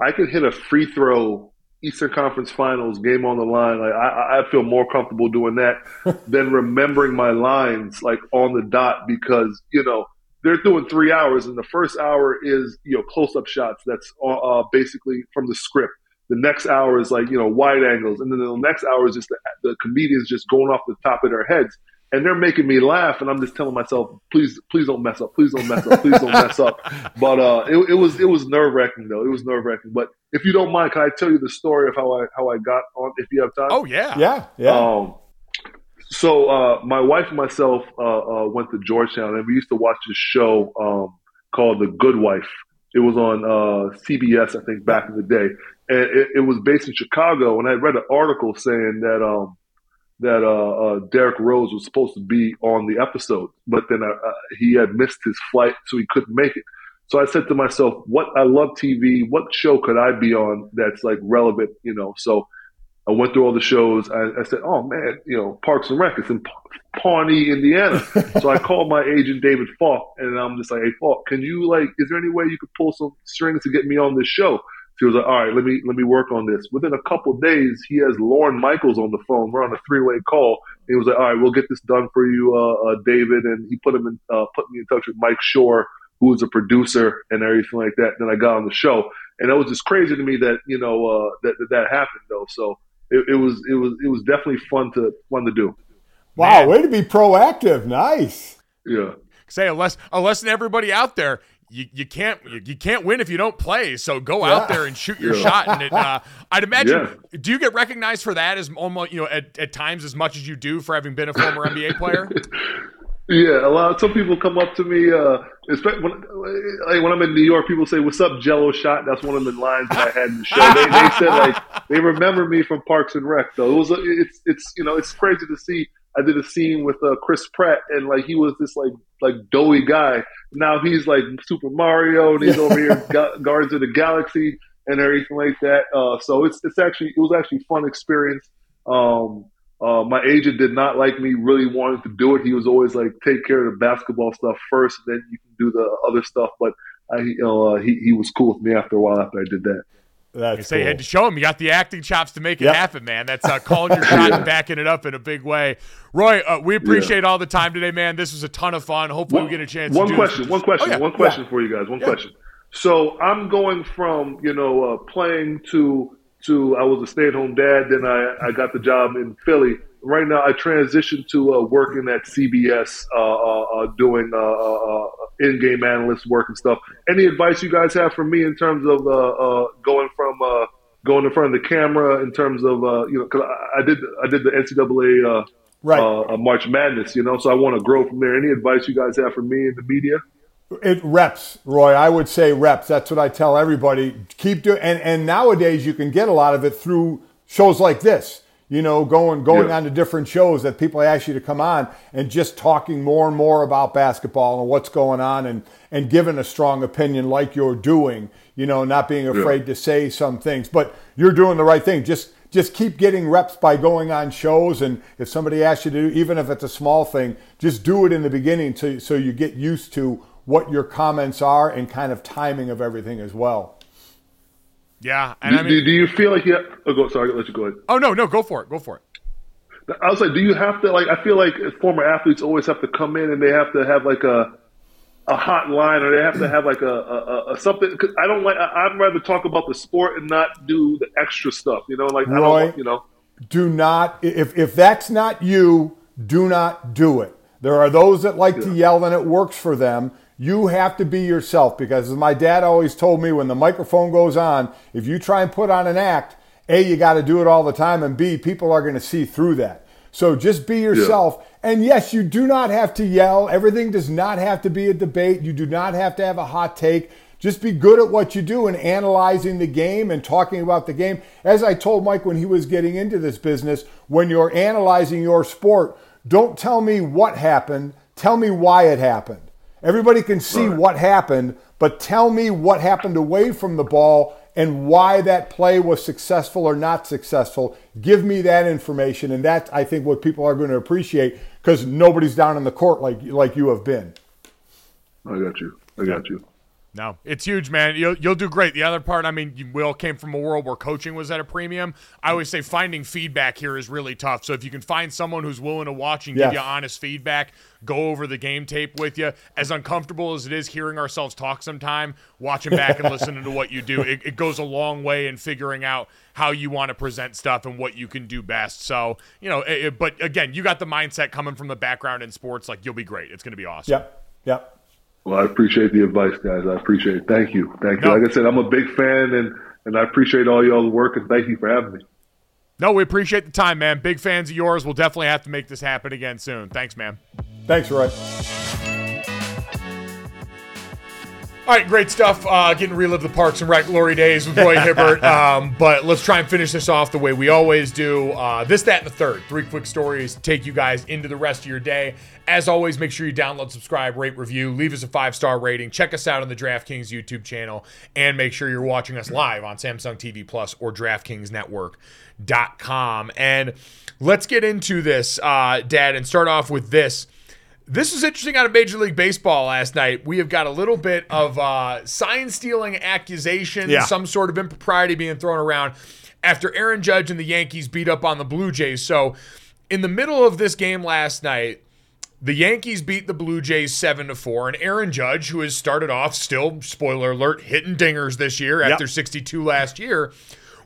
I could hit a free throw Eastern Conference Finals game on the line. Like I, I feel more comfortable doing that than remembering my lines like on the dot because you know they're doing three hours, and the first hour is you know close up shots. That's uh, uh, basically from the script. The next hour is like you know wide angles, and then the next hour is just the, the comedians just going off the top of their heads, and they're making me laugh, and I'm just telling myself, please, please don't mess up, please don't mess up, please don't mess up. But uh, it, it was it was nerve wracking though. It was nerve wracking. But if you don't mind, can I tell you the story of how I how I got on? If you have time. Oh yeah, yeah, yeah. Um, so uh, my wife and myself uh, uh, went to Georgetown, and we used to watch this show um, called The Good Wife. It was on uh, CBS, I think, back in the day, and it, it, was based in Chicago. And I read an article saying that um, that uh, uh, Derrick Rose was supposed to be on the episode, but then he had missed his flight, so he couldn't make it. So I said to myself, "What I love TV. What show could I be on that's like relevant? You know?" So I went through all the shows. I, I, said, "Oh man, you know, Parks and Rec. It's in Pawnee, Indiana." so I called my agent David Falk, and I'm just like, "Hey Falk, can you like? Is there any way you could pull some strings to get me on this show?" So he was like, "All right, let me let me work on this." Within a couple days, he has Lorne Michaels on the phone. We're on a three way call. he was like, "All right, we'll get this done for you, uh, uh, David." And he put him in, uh, put me in touch with Mike Schur, who was a producer and everything like that. Then I got on the show, and it was just crazy to me that you know uh, that, that that happened though. So it, it, was it was it was definitely fun to fun to do. Wow, Man. way to be proactive! Nice. Yeah. Say a lesson, a lesson to everybody out there. You, you can't you, can't win if you don't play. So go yeah. out there and shoot your yeah. shot. And it, uh, I'd imagine. Yeah. Do you get recognized for that as almost you know at, at times as much as you do for having been a former NBA player? Yeah, a lot. Of, Some people come up to me, uh, when, like when I'm in New York. People say, "What's up, Jello shot?" That's one of the lines that I had in the show. They, they said like they remember me from Parks and Rec. Though it was, it's it's you know it's crazy to see. I did a scene with uh, Chris Pratt, and like he was this like like doughy guy. Now he's like Super Mario, and he's over here Guardians of the Galaxy and everything like that. Uh, so it's it's actually it was actually a fun experience. Um, uh, my agent did not like me really wanting to do it. He was always like, take care of the basketball stuff first, then you can do the other stuff. But I, you know, uh, he, he was cool with me after a while after I did that. That's you say cool. had to show him you got the acting chops to make it yep. happen, man. That's uh, calling your shot and backing it up in a big way. Roy, uh, we appreciate yeah. all the time today, man. This was a ton of fun. Hopefully, one, we get a chance. One question, one question, oh, yeah. one question yeah. for you guys. One question. So I'm going from you know uh, playing to to I was a stay at home dad. Then I I got the job in Philly right now I transitioned to uh, working at CBS, uh, uh, uh doing uh, uh, in-game analyst work and stuff. Any advice you guys have for me in terms of going from going in front of the camera in terms of you know because I, I, did I did the NCAA right. March Madness, you know, so I want to grow from there. Any advice you guys have for me in the media? It reps, Roy. I would say reps. That's what I tell everybody. Keep doing, and and nowadays you can get a lot of it through shows like this you know, going going yeah. on to different shows that people ask you to come on and just talking more and more about basketball and what's going on and and giving a strong opinion like you're doing, you know, not being afraid yeah. to say some things. But you're doing the right thing. Just just keep getting reps by going on shows and if somebody asks you to do even if it's a small thing, just do it in the beginning so so you get used to what your comments are and kind of timing of everything as well. Yeah, and do, I mean, do, you feel like you? Have, oh, go, sorry, I'll let you go ahead. Oh no, no, go for it. Go for it. I was like, do you have to like? I feel like former athletes always have to come in and they have to have like a a hot line or they have to have like a, a, a something. Cause I don't like. I, would rather talk about the sport and not do the extra stuff. You know, like Roy, I don't. You know, do not if if that's not you, do not do it. There are those that like yeah. to yell and it works for them. You have to be yourself because, as my dad always told me, when the microphone goes on, if you try and put on an act, A, you got to do it all the time, and B, people are going to see through that. So just be yourself. Yeah. And yes, you do not have to yell. Everything does not have to be a debate. You do not have to have a hot take. Just be good at what you do and analyzing the game and talking about the game. As I told Mike when he was getting into this business, when you're analyzing your sport, don't tell me what happened, tell me why it happened. Everybody can see right. what happened, but tell me what happened away from the ball and why that play was successful or not successful. Give me that information, and that's I think what people are going to appreciate because nobody's down in the court like like you have been. I got you. I got you. No, it's huge, man. You'll, you'll do great. The other part, I mean, you- we all came from a world where coaching was at a premium. I always say finding feedback here is really tough. So if you can find someone who's willing to watch and Yes. give you honest feedback, go over the game tape with you, as uncomfortable as it is hearing ourselves talk sometime, watching back and listening to what you do, it, it goes a long way in figuring out how you want to present stuff and what you can do best. So, you know, it- but again, you got the mindset coming from the background in sports. Like, you'll be great. It's going to be awesome. Yep. Yep. Well, I appreciate the advice, guys. I appreciate it. Thank you. Thank you. No. Like I said, I'm a big fan, and and I appreciate all y'all's work, and thank you for having me. No, we appreciate the time, man. Big fans of yours. We'll definitely have to make this happen again soon. Thanks, man. Thanks, Roy. All right, great stuff. Uh, getting to relive the Parks and Rec glory days with Roy Hibbert. Um, but let's try and finish this off the way we always do. Uh, this, that, and the third. Three quick stories to take you guys into the rest of your day. As always, make sure you download, subscribe, rate, review, leave us a five star rating. Check us out on the DraftKings YouTube channel, and make sure you're watching us live on Samsung TV Plus or DraftKingsNetwork.com. And let's get into this, uh, Dad, and start off with this. This was interesting out of Major League Baseball last night. We have got a little bit of uh, sign stealing accusation, Yeah. some sort of impropriety being thrown around after Aaron Judge and the Yankees beat up on the Blue Jays. So, in the middle of this game last night, the Yankees beat the Blue Jays 7 to 4 and Aaron Judge who has started off still spoiler alert hitting dingers this year Yep. after 62 last year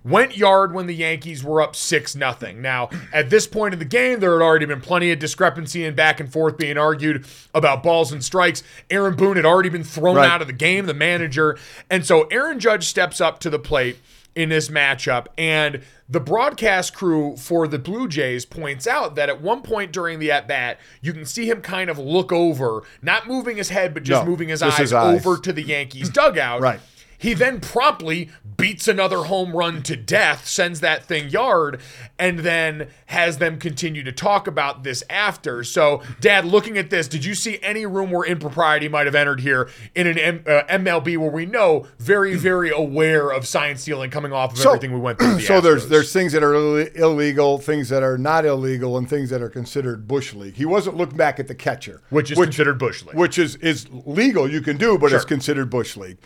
went yard when the Yankees were up 6 nothing. Now, at this point in the game there had already been plenty of discrepancy and back and forth being argued about balls and strikes. Aaron Boone had already been thrown Right. out of the game, the manager. And so Aaron Judge steps up to the plate in this matchup. And the broadcast crew for the Blue Jays points out that at one point during the at bat, you can see him kind of look over, not moving his head, but just No, moving his just eyes, his eyes. over to the Yankees dugout. Right. He then promptly beats another home run to death, sends that thing yard, and then has them continue to talk about this after. So, Dad, looking at this, did you see any room where impropriety might have entered here in an M- uh, MLB where we know very, very aware of science stealing coming off of everything we went through? The so there's Astros? there's things that are Ill- illegal, things that are not illegal, and things that are considered bush league. He wasn't looking back at the catcher, which is considered bush league. which is is legal. You can do, but it's considered bush league.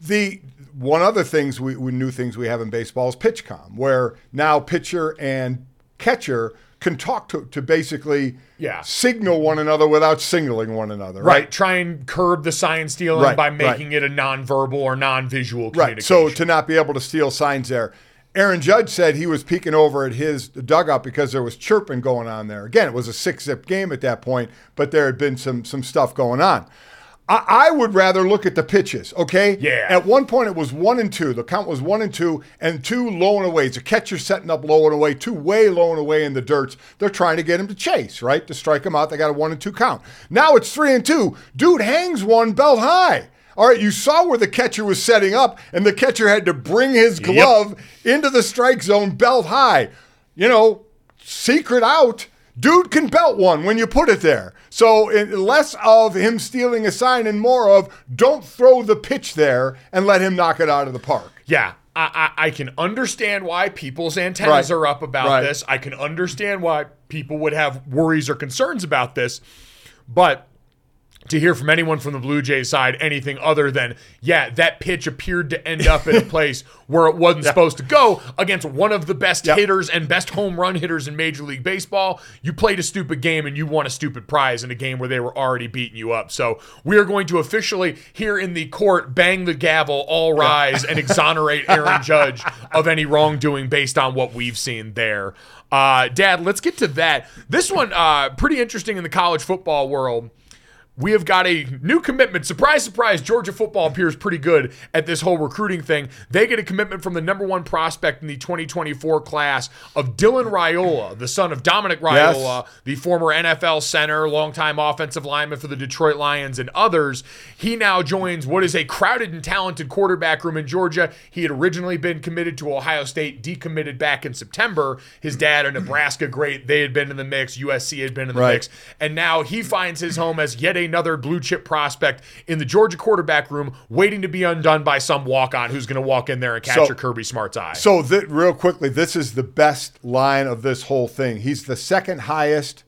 The one other things we, we new things we have in baseball is PitchCom, where now pitcher and catcher can talk to to basically Yeah. signal one another without signaling one another. Right. Right. Try and curb the sign stealing Right, by right. making it a non-verbal or non-visual Right. So to not be able to steal signs there. Aaron Judge said he was peeking over at his dugout because there was chirping going on there. Again, it was a six zip game at that point, but there had been some some stuff going on. I, I would rather look at the pitches, okay? Yeah. At one point, it was one and two. The count was one and two, and two low and away. The catcher setting up low and away, two way low and away in the dirt. They're trying to get him to chase, right? To strike him out. They got a one and two count. Now it's three and two. Dude hangs one belt high. All right, you saw where the catcher was setting up, and the catcher had to bring his glove into the strike zone belt high. You know, secret out. Dude can belt one when you put it there. So it, less of him stealing a sign and more of don't throw the pitch there and let him knock it out of the park. Yeah, I, I, I can understand why people's antennas Right. are up about Right. this. I can understand why people would have worries or concerns about this. But to hear from anyone from the Blue Jays side anything other than, yeah, that pitch appeared to end up in a place where it wasn't supposed to go against one of the best hitters and best home run hitters in Major League Baseball. You played a stupid game and you won a stupid prize in a game where they were already beating you up. So we are going to officially, here in the court, bang the gavel, all rise, and exonerate Aaron Judge of any wrongdoing based on what we've seen there. Uh, Dad, let's get to that. This one, uh, pretty interesting in the college football world we have got a new commitment. Surprise, surprise, Georgia football appears pretty good at this whole recruiting thing. They get a commitment from the number one prospect in the 2024 class of Dylan Raiola, the son of Dominic Raiola, the former NFL center, longtime offensive lineman for the Detroit Lions, and others. He now joins what is a crowded and talented quarterback room in Georgia. He had originally been committed to Ohio State, decommitted back in September. His dad, a Nebraska great, they had been in the mix. USC had been in the Right. mix. And now he finds his home as yet another blue chip prospect in the Georgia quarterback room, waiting to be undone by some walk on who's going to walk in there and catch So- your Kirby Smart's eye. So, th- real quickly, this is the best line of this whole thing. He's the second highest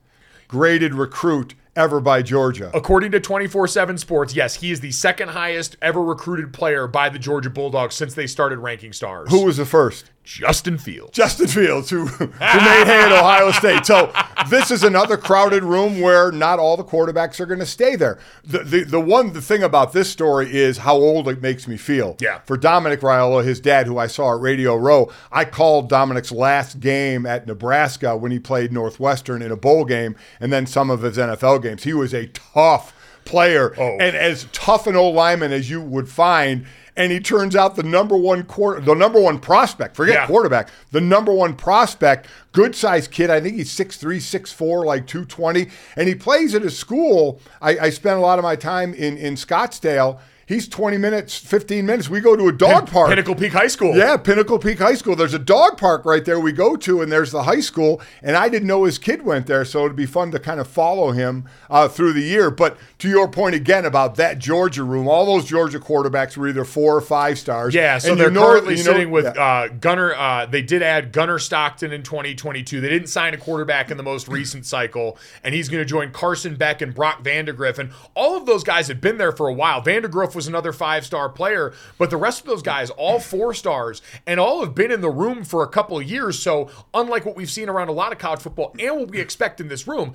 graded recruit ever by Georgia. According to 24 7 Sports, yes, he is the second highest ever recruited player by the Georgia Bulldogs since they started ranking stars. Who was the first? Justin Fields. Justin Fields, who, who made hay at Ohio State. So this is another crowded room where not all the quarterbacks are going to stay there. The, the the one the thing about this story is how old it makes me feel. Yeah. For Dominic Raiola, his dad, who I saw at Radio Row, I called Dominic's last game at Nebraska when he played Northwestern in a bowl game, and then some of his NFL games. He was a tough player Oh. and as tough an old lineman as you would find. And he turns out the number one quarter, the number one prospect. Forget Yeah. quarterback, the number one prospect, good sized kid. I think he's 6'3, 6'4, like 220. And he plays at a school. I, I spent a lot of my time in, in Scottsdale. He's 20 minutes, 15 minutes. We go to a dog Pin- park. Pinnacle Peak High School. Yeah, Pinnacle Peak High School. There's a dog park right there we go to, and there's the high school. And I didn't know his kid went there, so it'd be fun to kind of follow him uh, through the year. But to your point again about that Georgia room, all those Georgia quarterbacks were either four or five stars. Yeah, so And they're you know- currently you know- sitting with yeah. uh, Gunner. Uh, they did add Gunner Stockton in 2022. They didn't sign a quarterback in the most recent cycle, and he's going to join Carson Beck and Brock Vandagriff. And all of those guys had been there for a while. Vandagriff was another five star player, but the rest of those guys, all four stars, and all have been in the room for a couple years. So, unlike what we've seen around a lot of college football and what we expect in this room,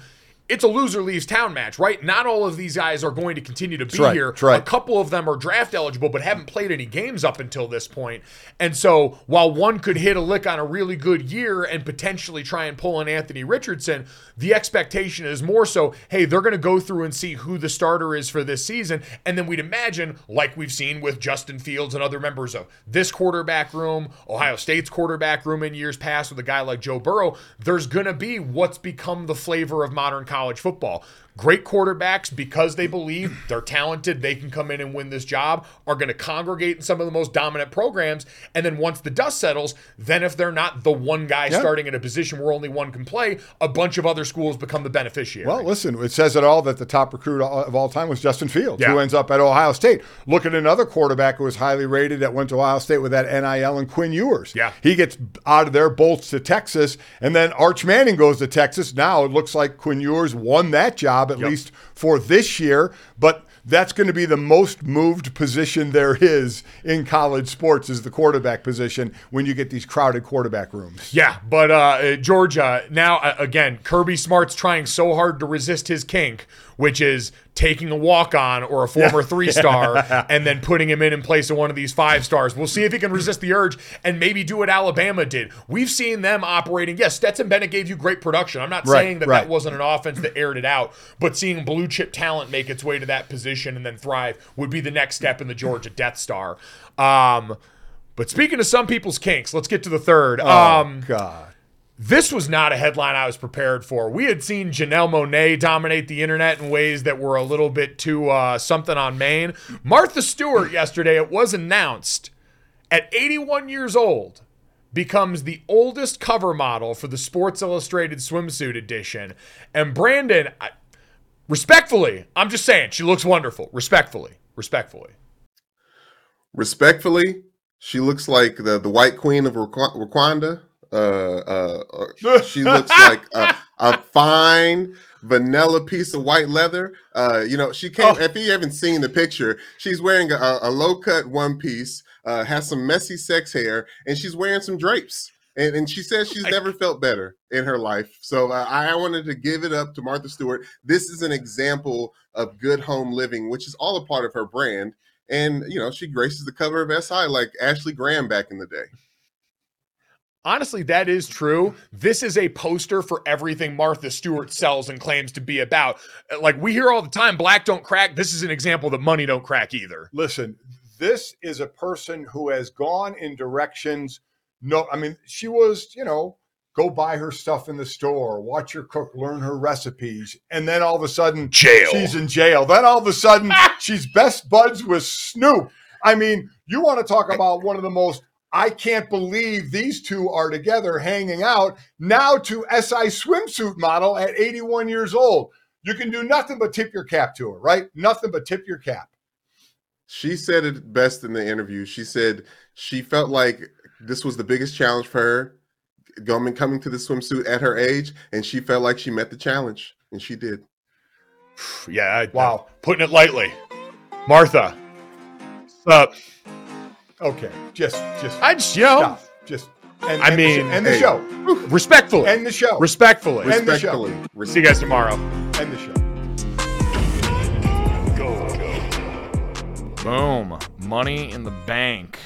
it's a loser leaves town match, right? Not all of these guys are going to continue to be right, here. right. A couple of them are draft eligible but haven't played any games up until this point. And so while one could hit a lick on a really good year and potentially try and pull an Anthony Richardson, the expectation is more so, hey, they're going to go through and see who the starter is for this season. And then we'd imagine, like we've seen with Justin Fields and other members of this quarterback room, Ohio State's quarterback room in years past with a guy like Joe Burrow, there's going to be what's become the flavor of modern college football. Great quarterbacks, because they believe they're talented, they can come in and win this job, are going to congregate in some of the most dominant programs. And then once the dust settles, then if they're not the one guy Yeah. starting in a position where only one can play, a bunch of other schools become the beneficiary. Well, listen, it says it all that the top recruit of all time was Justin Fields, Yeah. who ends up at Ohio State. Look at another quarterback who was highly rated that went to Ohio State with that NIL and Quinn Ewers. Yeah. He gets out of there, bolts to Texas, and then Arch Manning goes to Texas. Now it looks like Quinn Ewers won that job, at Yep. least for this year, but that's going to be the most moved position there is in college sports is the quarterback position when you get these crowded quarterback rooms. Yeah, but uh, uh, Georgia now uh, again, Kirby Smart's trying so hard to resist his kink, which is taking a walk on or a former three star and then putting him in in place of one of these five stars. We'll see if he can resist the urge and maybe do what Alabama did. We've seen them operating. Yes, Stetson Bennett gave you great production. I'm not Right, saying that right. that wasn't an offense that aired it out, but seeing blue chip talent make its way to that position and then thrive would be the next step in the Georgia Death Star. Um, but speaking of some people's kinks, let's get to the third. Oh, um, God. This was not a headline I was prepared for. We had seen Janelle Monáe dominate the internet in ways that were a little bit too uh, something on Maine. Martha Stewart yesterday, it was announced at 81 years old, becomes the oldest cover model for the Sports Illustrated swimsuit edition. And Brandon, I, respectfully, I'm just saying, she looks wonderful. Respectfully, respectfully. Respectfully, she looks like the, the White Queen of Rwanda. Uh, uh, uh, she looks like a, a fine vanilla piece of white leather. Uh, you know, she came. If you haven't seen the picture, she's wearing a, a low cut one piece, uh, has some messy sex hair, and she's wearing some drapes. And, and she says she's never felt better in her life. So uh, I wanted to give it up to Martha Stewart. This is an example of good home living, which is all a part of her brand. And you know, she graces the cover of SI like Ashley Graham back in the day. Honestly, that is true. This is a poster for everything Martha Stewart sells and claims to be about. Uh, like we hear all the time, black don't crack. This is an example that money don't crack either. Listen, this is a person who has gone in directions. No, I mean, she was, you know, go buy her stuff in the store, watch her cook, learn her recipes, and then all of a sudden, Jail. she's in jail. Then all of a sudden, she's best buds with Snoop. I mean, you want to talk about one of the most I can't believe these two are together hanging out now to SI swimsuit model at 81 years old. You can do nothing but tip your cap to her, right? Nothing but tip your cap. She said it best in the interview. She said she felt like this was the biggest challenge for her coming coming to the swimsuit at her age, and she felt like she met the challenge, and she did. Yeah. I, Wow. Putting it lightly. Martha. Sup? Okay, just just I just, you know, stop. Just end, I end the sh- mean, end the hey. show. respectfully. End the show. respectfully. End the show. Respectfully. See you guys tomorrow. End the show. Boom. Money in the bank.